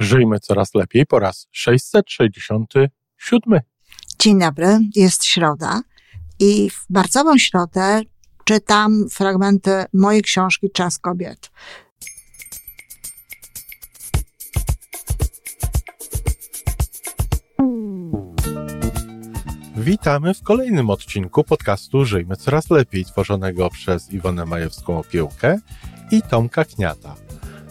Żyjmy coraz lepiej po raz 667. Dzień dobry, jest środa i w marcową środę czytam fragmenty mojej książki Czas kobiet. Witamy w kolejnym odcinku podcastu Żyjmy Coraz Lepiej, tworzonego przez Iwonę Majewską Opiełkę i Tomka Kniata.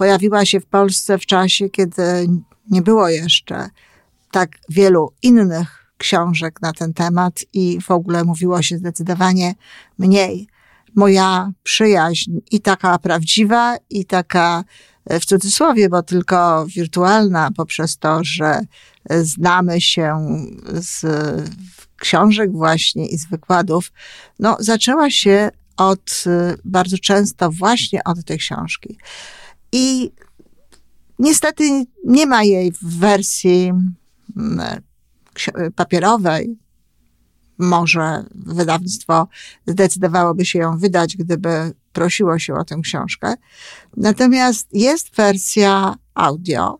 Pojawiła się w Polsce w czasie, kiedy nie było jeszcze tak wielu innych książek na ten temat i w ogóle mówiło się zdecydowanie mniej. Moja przyjaźń i taka prawdziwa, i taka w cudzysłowie, bo tylko wirtualna, poprzez to, że znamy się z książek właśnie i z wykładów, no zaczęła się od, bardzo często właśnie od tej książki. I niestety nie ma jej w wersji mm, papierowej. Może wydawnictwo zdecydowałoby się ją wydać, gdyby prosiło się o tę książkę. Natomiast jest wersja audio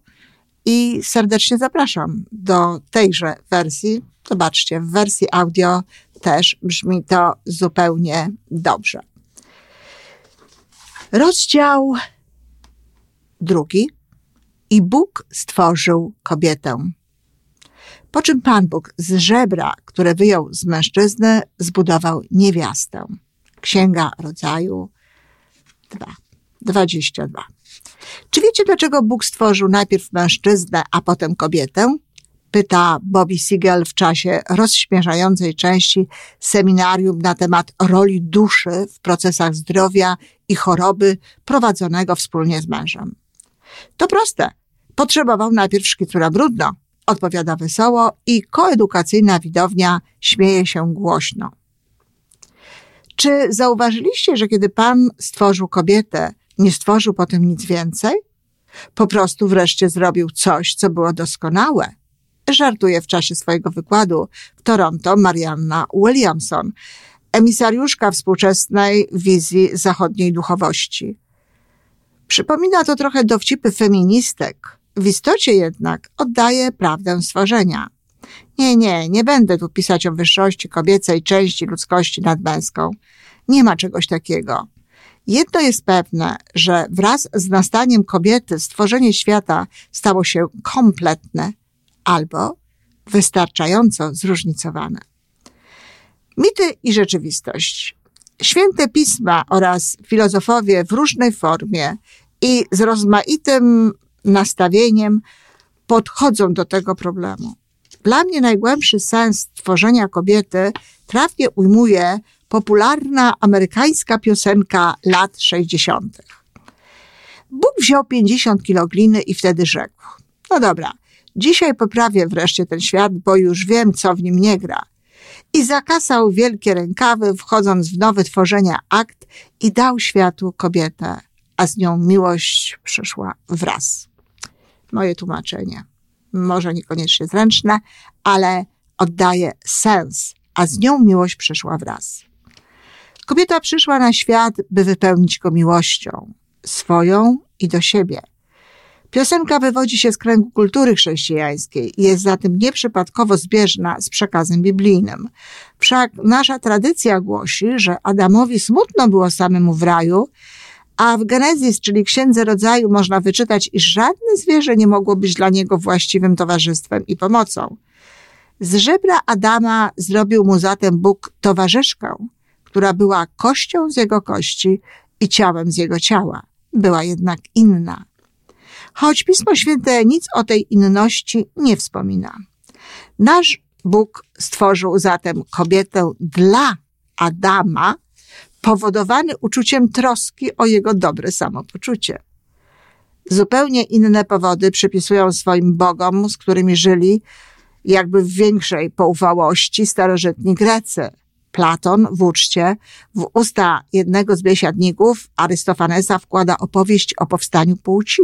i serdecznie zapraszam do tejże wersji. Zobaczcie, w wersji audio też brzmi to zupełnie dobrze. Rozdział drugi. I Bóg stworzył kobietę. Po czym Pan Bóg z żebra, które wyjął z mężczyzny, zbudował niewiastę. Księga Rodzaju 2, 22. Czy wiecie, dlaczego Bóg stworzył najpierw mężczyznę, a potem kobietę? Pyta Bobby Siegel w czasie rozśmierzającej części seminarium na temat roli duszy w procesach zdrowia i choroby prowadzonego wspólnie z mężem. To proste. Potrzebował najpierw szkicura brudno, odpowiada wesoło i koedukacyjna widownia śmieje się głośno. Czy zauważyliście, że kiedy Pan stworzył kobietę, nie stworzył potem nic więcej? Po prostu wreszcie zrobił coś, co było doskonałe. Żartuje w czasie swojego wykładu w Toronto Marianna Williamson, emisariuszka współczesnej wizji zachodniej duchowości. Przypomina to trochę dowcipy feministek. W istocie jednak oddaje prawdę stworzenia. Nie, nie, nie będę tu pisać o wyższości kobiecej części ludzkości nad męską. Nie ma czegoś takiego. Jedno jest pewne, że wraz z nastaniem kobiety stworzenie świata stało się kompletne albo wystarczająco zróżnicowane. Mity i rzeczywistość. Święte pisma oraz filozofowie w różnej formie i z rozmaitym nastawieniem podchodzą do tego problemu. Dla mnie najgłębszy sens tworzenia kobiety trafnie ujmuje popularna amerykańska piosenka lat 60. Bóg wziął 50 kilo gliny i wtedy rzekł: No dobra, dzisiaj poprawię wreszcie ten świat, bo już wiem, co w nim nie gra. I zakasał wielkie rękawy, wchodząc w nowe tworzenia akt i dał światu kobietę, a z nią miłość przyszła wraz. Moje tłumaczenie. Może niekoniecznie zręczne, ale oddaje sens, a z nią miłość przyszła wraz. Kobieta przyszła na świat, by wypełnić go miłością, swoją i do siebie. Piosenka wywodzi się z kręgu kultury chrześcijańskiej i jest zatem nieprzypadkowo zbieżna z przekazem biblijnym. Wszak nasza tradycja głosi, że Adamowi smutno było samemu w raju, a w Genezis, czyli Księdze Rodzaju, można wyczytać, iż żadne zwierzę nie mogło być dla niego właściwym towarzystwem i pomocą. Z żebra Adama zrobił mu zatem Bóg towarzyszkę, która była kością z jego kości i ciałem z jego ciała. Była jednak inna. Choć Pismo Święte nic o tej inności nie wspomina. Nasz Bóg stworzył zatem kobietę dla Adama, powodowany uczuciem troski o jego dobre samopoczucie. Zupełnie inne powody przypisują swoim bogom, z którymi żyli, jakby w większej poufałości starożytni Grecy. Platon w uczcie w usta jednego z biesiadników Arystofanesa wkłada opowieść o powstaniu płci.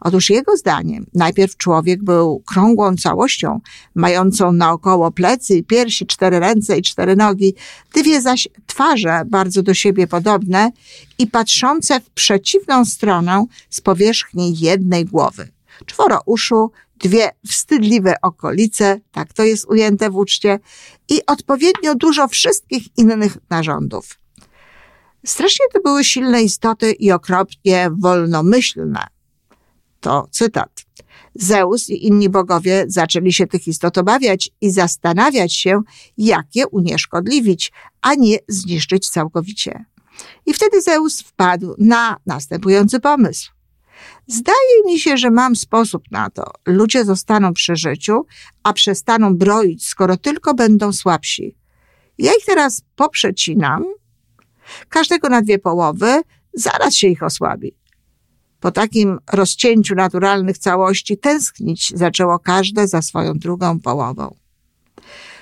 Otóż jego zdaniem najpierw człowiek był krągłą całością, mającą naokoło plecy i piersi, cztery ręce i cztery nogi, dwie zaś twarze bardzo do siebie podobne i patrzące w przeciwną stronę z powierzchni jednej głowy. Czworo uszu, dwie wstydliwe okolice, tak to jest ujęte w uczcie, i odpowiednio dużo wszystkich innych narządów. Strasznie to były silne istoty i okropnie wolnomyślne. To cytat. Zeus i inni bogowie zaczęli się tych istot obawiać i zastanawiać się, jak je unieszkodliwić, a nie zniszczyć całkowicie. I wtedy Zeus wpadł na następujący pomysł. Zdaje mi się, że mam sposób na to. Ludzie zostaną przy życiu, a przestaną broić, skoro tylko będą słabsi. Ja ich teraz poprzecinam, każdego na dwie połowy, zaraz się ich osłabi. Po takim rozcięciu naturalnych całości tęsknić zaczęło każde za swoją drugą połową.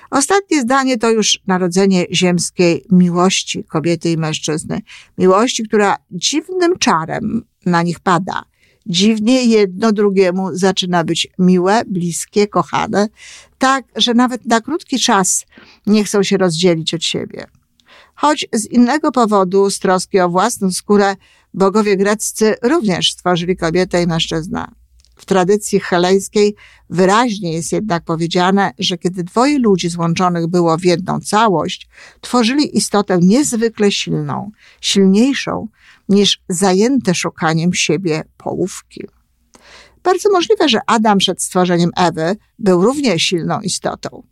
Ostatnie zdanie to już narodzenie ziemskiej miłości kobiety i mężczyzny. Miłości, która dziwnym czarem na nich pada. Dziwnie jedno drugiemu zaczyna być miłe, bliskie, kochane, tak, że nawet na krótki czas nie chcą się rozdzielić od siebie. Choć z innego powodu, z troski o własną skórę, bogowie greccy również stworzyli kobietę i mężczyznę. W tradycji helejskiej wyraźnie jest jednak powiedziane, że kiedy dwoje ludzi złączonych było w jedną całość, tworzyli istotę niezwykle silną, silniejszą niż zajęte szukaniem siebie połówki. Bardzo możliwe, że Adam przed stworzeniem Ewy był równie silną istotą.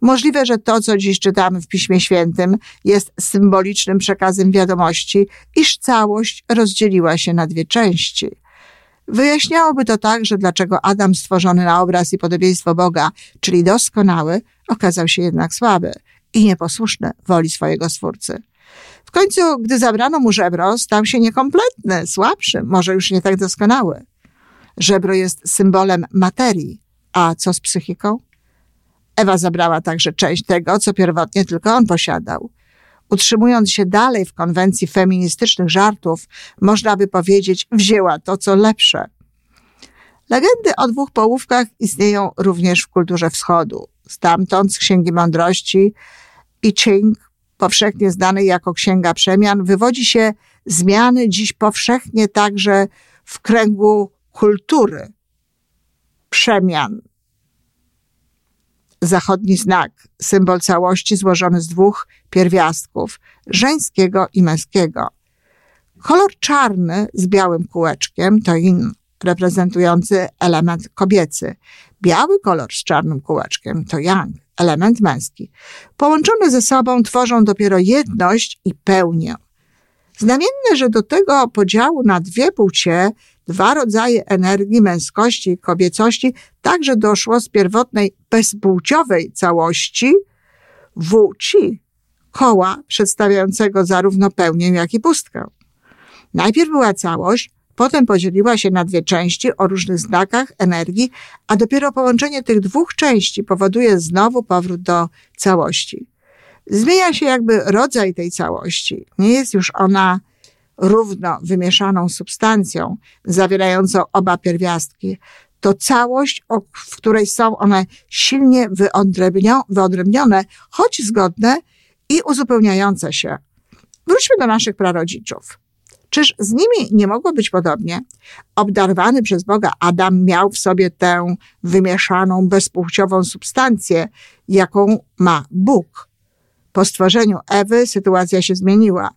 Możliwe, że to, co dziś czytamy w Piśmie Świętym, jest symbolicznym przekazem wiadomości, iż całość rozdzieliła się na dwie części. Wyjaśniałoby to także, dlaczego Adam stworzony na obraz i podobieństwo Boga, czyli doskonały, okazał się jednak słaby i nieposłuszny woli swojego Stwórcy. W końcu, gdy zabrano mu żebro, stał się niekompletny, słabszy, może już nie tak doskonały. Żebro jest symbolem materii, a co z psychiką? Ewa zabrała także część tego, co pierwotnie tylko on posiadał. Utrzymując się dalej w konwencji feministycznych żartów, można by powiedzieć, wzięła to, co lepsze. Legendy o dwóch połówkach istnieją również w kulturze wschodu. Stamtąd z Księgi Mądrości i Ching, powszechnie znanej jako Księga Przemian, wywodzi się zmiany dziś powszechnie także w kręgu kultury przemian zachodni znak, symbol całości złożony z dwóch pierwiastków, żeńskiego i męskiego. Kolor czarny z białym kółeczkiem to in, reprezentujący element kobiecy. Biały kolor z czarnym kółeczkiem to yang, element męski. Połączone ze sobą tworzą dopiero jedność i pełnię. Znamienne, że do tego podziału na dwie płcie dwa rodzaje energii męskości i kobiecości także doszło z pierwotnej bezpłciowej całości włci, koła przedstawiającego zarówno pełnię, jak i pustkę. Najpierw była całość, potem podzieliła się na dwie części o różnych znakach energii, a dopiero połączenie tych dwóch części powoduje znowu powrót do całości. Zmienia się jakby rodzaj tej całości. Nie jest już ona równo wymieszaną substancją zawierającą oba pierwiastki, to całość, w której są one silnie wyodrębnione, choć zgodne i uzupełniające się. Wróćmy do naszych prarodziców. Czyż z nimi nie mogło być podobnie? Obdarowany przez Boga Adam miał w sobie tę wymieszaną, bezpłciową substancję, jaką ma Bóg. Po stworzeniu Ewy sytuacja się zmieniła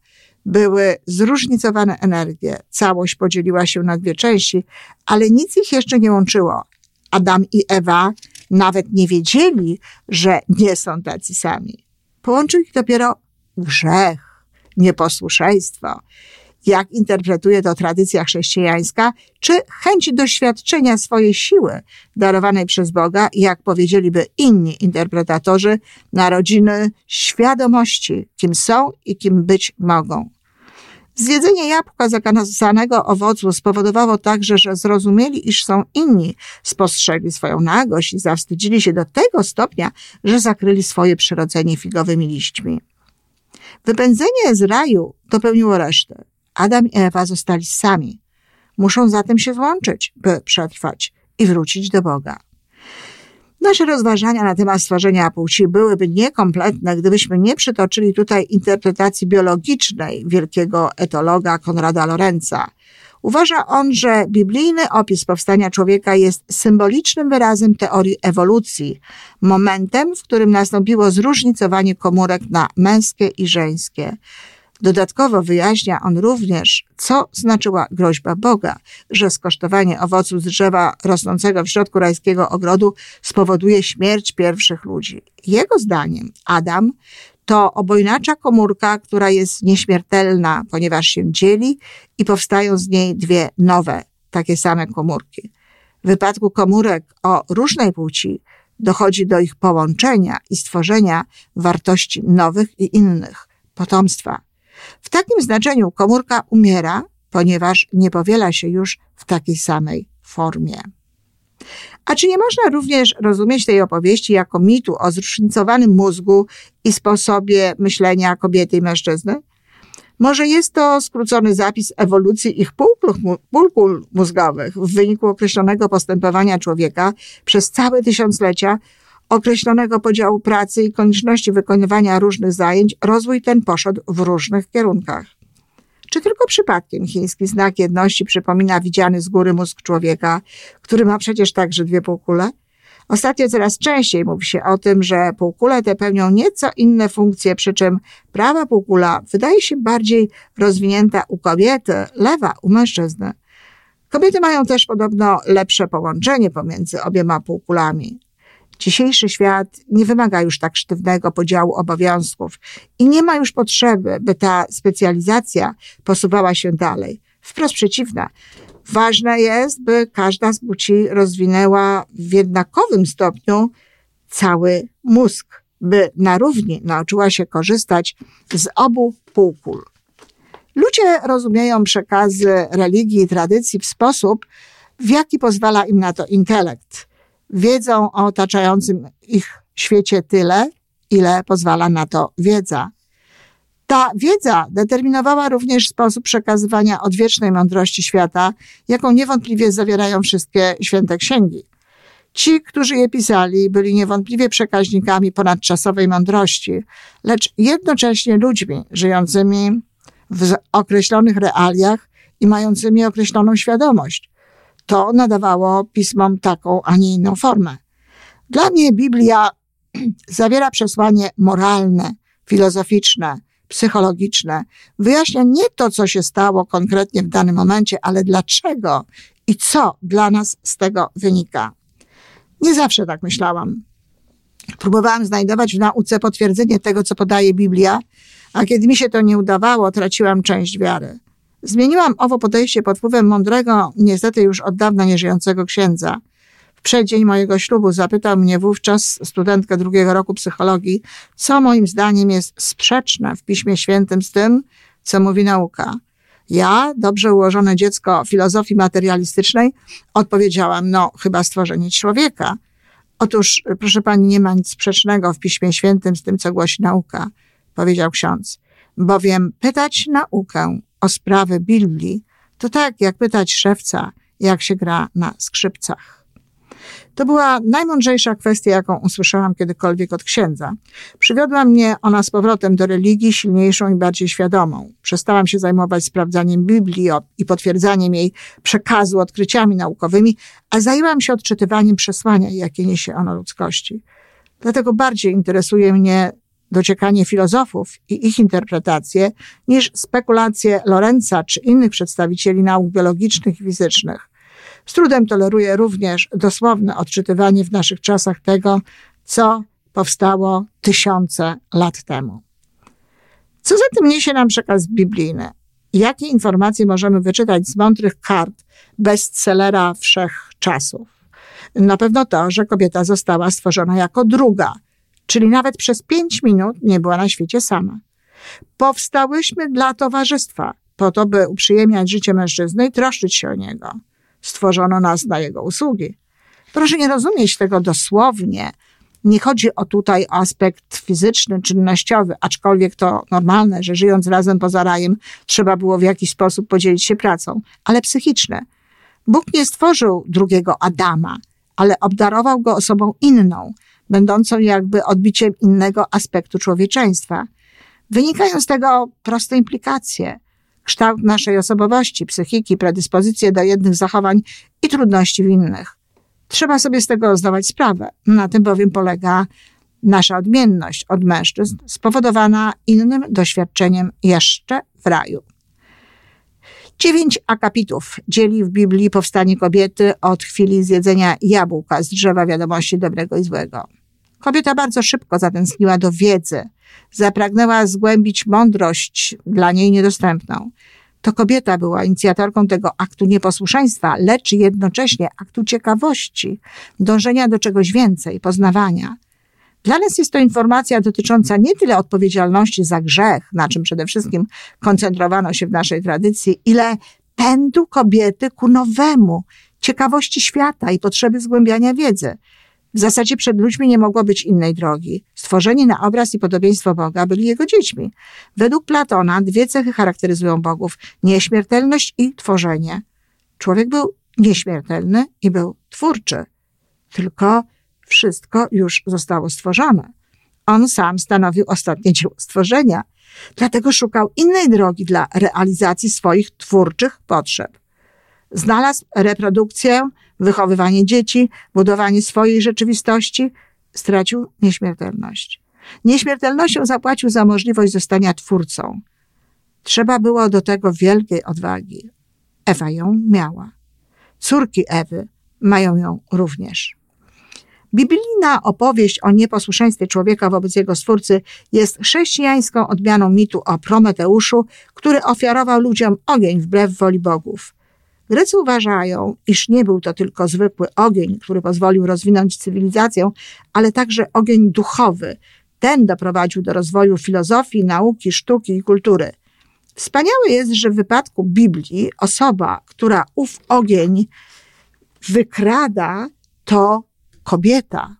były zróżnicowane energie. Całość podzieliła się na dwie części, ale nic ich jeszcze nie łączyło. Adam i Ewa nawet nie wiedzieli, że nie są tacy sami. Połączył ich dopiero grzech, nieposłuszeństwo. Jak interpretuje to tradycja chrześcijańska, czy chęć doświadczenia swojej siły darowanej przez Boga, jak powiedzieliby inni interpretatorzy, narodziny świadomości, kim są i kim być mogą. Zjedzenie jabłka zakazanego owocu spowodowało także, że zrozumieli, iż są inni, spostrzegli swoją nagość i zawstydzili się do tego stopnia, że zakryli swoje przyrodzenie figowymi liśćmi. Wypędzenie z raju dopełniło resztę. Adam i Ewa zostali sami. Muszą zatem się złączyć, by przetrwać i wrócić do Boga. Nasze rozważania na temat stworzenia płci byłyby niekompletne, gdybyśmy nie przytoczyli tutaj interpretacji biologicznej wielkiego etologa Konrada Lorenza. Uważa on, że biblijny opis powstania człowieka jest symbolicznym wyrazem teorii ewolucji, momentem, w którym nastąpiło zróżnicowanie komórek na męskie i żeńskie. Dodatkowo wyjaśnia on również, co znaczyła groźba Boga, że skosztowanie owocu z drzewa rosnącego w środku rajskiego ogrodu spowoduje śmierć pierwszych ludzi. Jego zdaniem Adam to obojnacza komórka, która jest nieśmiertelna, ponieważ się dzieli i powstają z niej dwie nowe, takie same komórki. W wypadku komórek o różnej płci dochodzi do ich połączenia i stworzenia wartości nowych i innych, potomstwa. W takim znaczeniu komórka umiera, ponieważ nie powiela się już w takiej samej formie. A czy nie można również rozumieć tej opowieści jako mitu o zróżnicowanym mózgu i sposobie myślenia kobiety i mężczyzny? Może jest to skrócony zapis ewolucji ich półkul mózgowych w wyniku określonego postępowania człowieka przez całe tysiąclecia, określonego podziału pracy i konieczności wykonywania różnych zajęć, rozwój ten poszedł w różnych kierunkach. Czy tylko przypadkiem chiński znak jedności przypomina widziany z góry mózg człowieka, który ma przecież także dwie półkule? Ostatnio coraz częściej mówi się o tym, że półkule te pełnią nieco inne funkcje, przy czym prawa półkula wydaje się bardziej rozwinięta u kobiety, lewa u mężczyzny. Kobiety mają też podobno lepsze połączenie pomiędzy obiema półkulami. Dzisiejszy świat nie wymaga już tak sztywnego podziału obowiązków i nie ma już potrzeby, by ta specjalizacja posuwała się dalej. Wprost przeciwna. Ważne jest, by każda z płci rozwinęła w jednakowym stopniu cały mózg, by na równi nauczyła się korzystać z obu półkul. Ludzie rozumieją przekazy religii i tradycji w sposób, w jaki pozwala im na to intelekt wiedzą o otaczającym ich świecie tyle, ile pozwala na to wiedza. Ta wiedza determinowała również sposób przekazywania odwiecznej mądrości świata, jaką niewątpliwie zawierają wszystkie święte księgi. Ci, którzy je pisali, byli niewątpliwie przekaźnikami ponadczasowej mądrości, lecz jednocześnie ludźmi żyjącymi w określonych realiach i mającymi określoną świadomość to nadawało pismom taką, a nie inną formę. Dla mnie Biblia zawiera przesłanie moralne, filozoficzne, psychologiczne. Wyjaśnia nie to, co się stało konkretnie w danym momencie, ale dlaczego i co dla nas z tego wynika. Nie zawsze tak myślałam. Próbowałam znajdować w nauce potwierdzenie tego, co podaje Biblia, a kiedy mi się to nie udawało, traciłam część wiary. Zmieniłam owo podejście pod wpływem mądrego, niestety już od dawna nieżyjącego księdza. W przeddzień mojego ślubu zapytał mnie wówczas studentkę drugiego roku psychologii, co moim zdaniem jest sprzeczne w Piśmie Świętym z tym, co mówi nauka. Ja, dobrze ułożone dziecko filozofii materialistycznej, odpowiedziałam, no, chyba stworzenie człowieka. Otóż, proszę pani, nie ma nic sprzecznego w Piśmie Świętym z tym, co głosi nauka, powiedział ksiądz. Bowiem pytać naukę o sprawy Biblii, to tak jak pytać szewca, jak się gra na skrzypcach. To była najmądrzejsza kwestia, jaką usłyszałam kiedykolwiek od księdza. Przywiodła mnie ona z powrotem do religii silniejszą i bardziej świadomą. Przestałam się zajmować sprawdzaniem Biblii i potwierdzaniem jej przekazu odkryciami naukowymi, a zajęłam się odczytywaniem przesłania, jakie niesie ono ludzkości. Dlatego bardziej interesuje mnie dociekanie filozofów i ich interpretacje niż spekulacje Lorenza czy innych przedstawicieli nauk biologicznych i fizycznych. Z trudem toleruję również dosłowne odczytywanie w naszych czasach tego, co powstało tysiące lat temu. Co zatem niesie nam przekaz biblijny? Jakie informacje możemy wyczytać z mądrych kart bestsellera wszechczasów? Na pewno to, że kobieta została stworzona jako druga, czyli nawet przez pięć minut nie była na świecie sama. Powstałyśmy dla towarzystwa, po to, by uprzyjemniać życie mężczyzny i troszczyć się o niego. Stworzono nas na jego usługi. Proszę nie rozumieć tego dosłownie. Nie chodzi o tutaj o aspekt fizyczny, czynnościowy, aczkolwiek to normalne, że żyjąc razem poza rajem trzeba było w jakiś sposób podzielić się pracą, ale psychiczne. Bóg nie stworzył drugiego Adama, ale obdarował go osobą inną, będącą jakby odbiciem innego aspektu człowieczeństwa. Wynikają z tego proste implikacje. Kształt naszej osobowości, psychiki, predyspozycje do jednych zachowań i trudności w innych. Trzeba sobie z tego zdawać sprawę. Na tym bowiem polega nasza odmienność od mężczyzn, spowodowana innym doświadczeniem jeszcze w raju. Dziewięć akapitów dzieli w Biblii powstanie kobiety od chwili zjedzenia jabłka z drzewa wiadomości dobrego i złego. Kobieta bardzo szybko zatęskniła do wiedzy, zapragnęła zgłębić mądrość dla niej niedostępną. To kobieta była inicjatorką tego aktu nieposłuszeństwa, lecz jednocześnie aktu ciekawości, dążenia do czegoś więcej, poznawania. Dla nas jest to informacja dotycząca nie tyle odpowiedzialności za grzech, na czym przede wszystkim koncentrowano się w naszej tradycji, ile pędu kobiety ku nowemu, ciekawości świata i potrzeby zgłębiania wiedzy. W zasadzie przed ludźmi nie mogło być innej drogi. Stworzeni na obraz i podobieństwo Boga byli jego dziećmi. Według Platona dwie cechy charakteryzują bogów: nieśmiertelność i tworzenie. Człowiek był nieśmiertelny i był twórczy. Tylko wszystko już zostało stworzone. On sam stanowił ostatnie dzieło stworzenia, dlatego szukał innej drogi dla realizacji swoich twórczych potrzeb. Znalazł reprodukcję, wychowywanie dzieci, budowanie swojej rzeczywistości, stracił nieśmiertelność. Nieśmiertelnością zapłacił za możliwość zostania twórcą. Trzeba było do tego wielkiej odwagi. Ewa ją miała. Córki Ewy mają ją również. Biblijna opowieść o nieposłuszeństwie człowieka wobec jego stwórcy jest chrześcijańską odmianą mitu o Prometeuszu, który ofiarował ludziom ogień wbrew woli bogów. Grecy uważają, iż nie był to tylko zwykły ogień, który pozwolił rozwinąć cywilizację, ale także ogień duchowy. Ten doprowadził do rozwoju filozofii, nauki, sztuki i kultury. Wspaniałe jest, że w wypadku Biblii osoba, która ów ogień wykrada, to kobieta.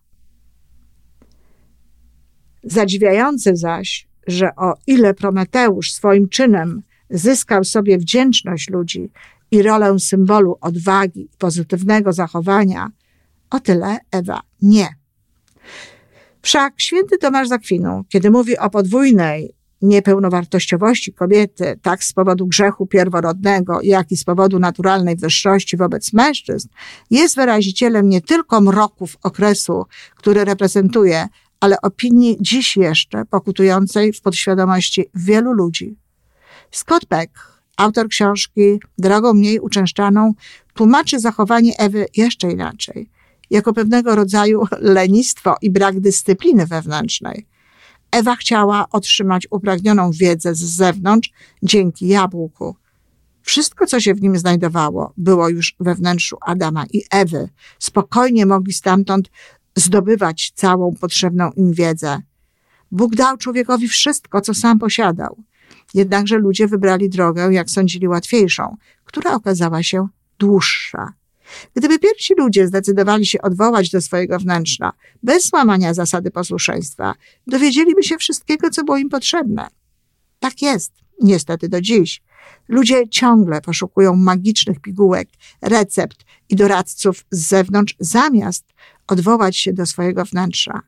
Zadziwiające zaś, że o ile Prometeusz swoim czynem zyskał sobie wdzięczność ludzi i rolę symbolu odwagi i pozytywnego zachowania, o tyle Ewa nie. Wszak święty Tomasz Zakwinu, kiedy mówi o podwójnej niepełnowartościowości kobiety, tak z powodu grzechu pierworodnego, jak i z powodu naturalnej wyższości wobec mężczyzn, jest wyrazicielem nie tylko mroków okresu, który reprezentuje, ale opinii dziś jeszcze pokutującej w podświadomości wielu ludzi. Scott Peck, autor książki Drogą mniej uczęszczaną, tłumaczy zachowanie Ewy jeszcze inaczej, jako pewnego rodzaju lenistwo i brak dyscypliny wewnętrznej – Ewa chciała otrzymać upragnioną wiedzę z zewnątrz dzięki jabłku. Wszystko, co się w nim znajdowało, było już we wnętrzu Adama i Ewy. Spokojnie mogli stamtąd zdobywać całą potrzebną im wiedzę. Bóg dał człowiekowi wszystko, co sam posiadał. Jednakże ludzie wybrali drogę, jak sądzili, łatwiejszą, która okazała się dłuższa. Gdyby pierwsi ludzie zdecydowali się odwołać do swojego wnętrza, bez łamania zasady posłuszeństwa, dowiedzieliby się wszystkiego, co było im potrzebne. Tak jest, niestety do dziś. Ludzie ciągle poszukują magicznych pigułek, recept i doradców z zewnątrz, zamiast odwołać się do swojego wnętrza.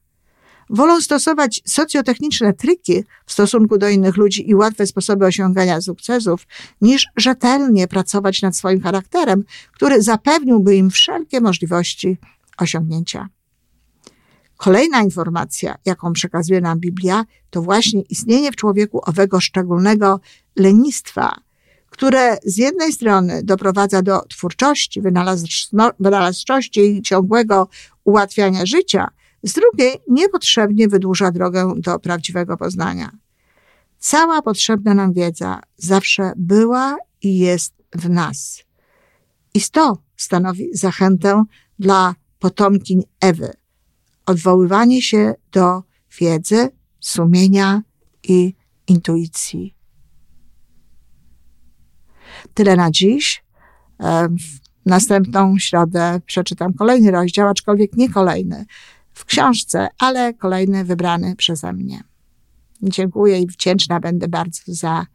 Wolą stosować socjotechniczne triki w stosunku do innych ludzi i łatwe sposoby osiągania sukcesów, niż rzetelnie pracować nad swoim charakterem, który zapewniłby im wszelkie możliwości osiągnięcia. Kolejna informacja, jaką przekazuje nam Biblia, to właśnie istnienie w człowieku owego szczególnego lenistwa, które z jednej strony doprowadza do twórczości, wynalazczości i ciągłego ułatwiania życia, z drugiej niepotrzebnie wydłuża drogę do prawdziwego poznania. Cała potrzebna nam wiedza zawsze była i jest w nas. I to stanowi zachętę dla potomkiń Ewy. Odwoływanie się do wiedzy, sumienia i intuicji. Tyle na dziś. W następną środę przeczytam kolejny rozdział, aczkolwiek nie kolejny w książce, ale kolejny wybrany przeze mnie. Dziękuję i wdzięczna będę bardzo za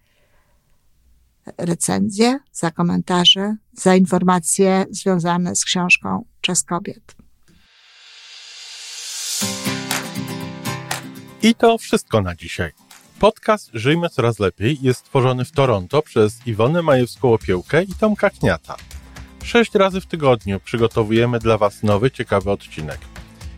recenzje, za komentarze, za informacje związane z książką Czas Kobiet. I to wszystko na dzisiaj. Podcast Żyjmy Coraz Lepiej jest stworzony w Toronto przez Iwonę Majewską-Opiełkę i Tomka Kniata. Sześć razy w tygodniu przygotowujemy dla Was nowy, ciekawy odcinek.